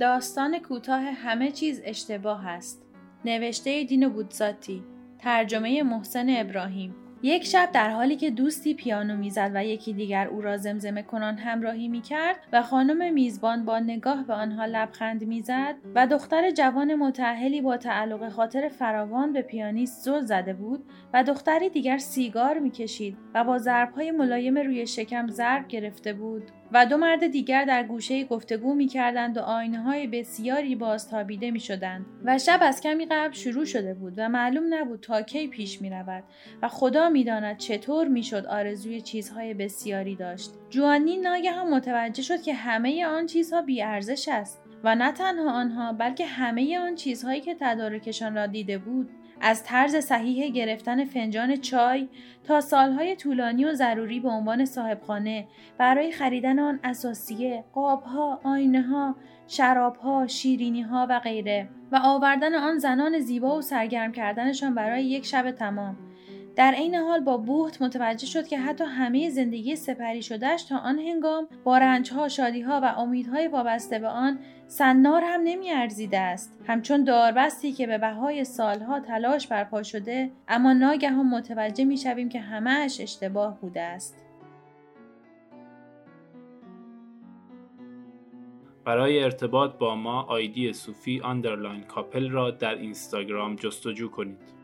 داستان کوتاه همه چیز اشتباه است. نوشته دین بودزاتی. ترجمه محسن ابراهیم. یک شب در حالی که دوستی پیانو می‌زد و یکی دیگر او را زمزمه کنان همراهی می‌کرد و خانم میزبان با نگاه به آنها لبخند می‌زد و دختر جوان متعهلی با تعلق خاطر فراوان به پیانیست زل زده بود و دختری دیگر سیگار می‌کشید و با ضربهای ملایم روی شکم ضرب گرفته بود. و دو مرد دیگر در گوشه گفتگو می کردند و آینه های بسیاری بازتابیده می شدند و شب از کمی قبل شروع شده بود و معلوم نبود تا کی پیش می رود و خدا می داند چطور می شد آرزوی چیزهای بسیاری داشت. جوانی ناگهان متوجه شد که همه آن چیزها بی ارزش است و نه تنها آنها بلکه همه آن چیزهایی که تدارکشان را دیده بود از طرز صحیح گرفتن فنجان چای تا سالهای طولانی و ضروری به عنوان صاحبخانه برای خریدن آن اساسیه، قابها، آینه ها، شرابها، شیرینی ها و غیره و آوردن آن زنان زیبا و سرگرم کردنشان برای یک شب تمام. در عین حال با بوهت متوجه شد که حتی همه زندگی سپری شدهش تا آن هنگام با رنجها، شادیها و امیدهای وابسته به آن سنار هم نمی ارزیده است. همچون داربستی که به بهای سالها تلاش برپا شده اما ناگهان متوجه می شویم که همهش اشتباه بوده است. برای ارتباط با ما آیدی صوفی underline couple را در اینستاگرام جستجو کنید.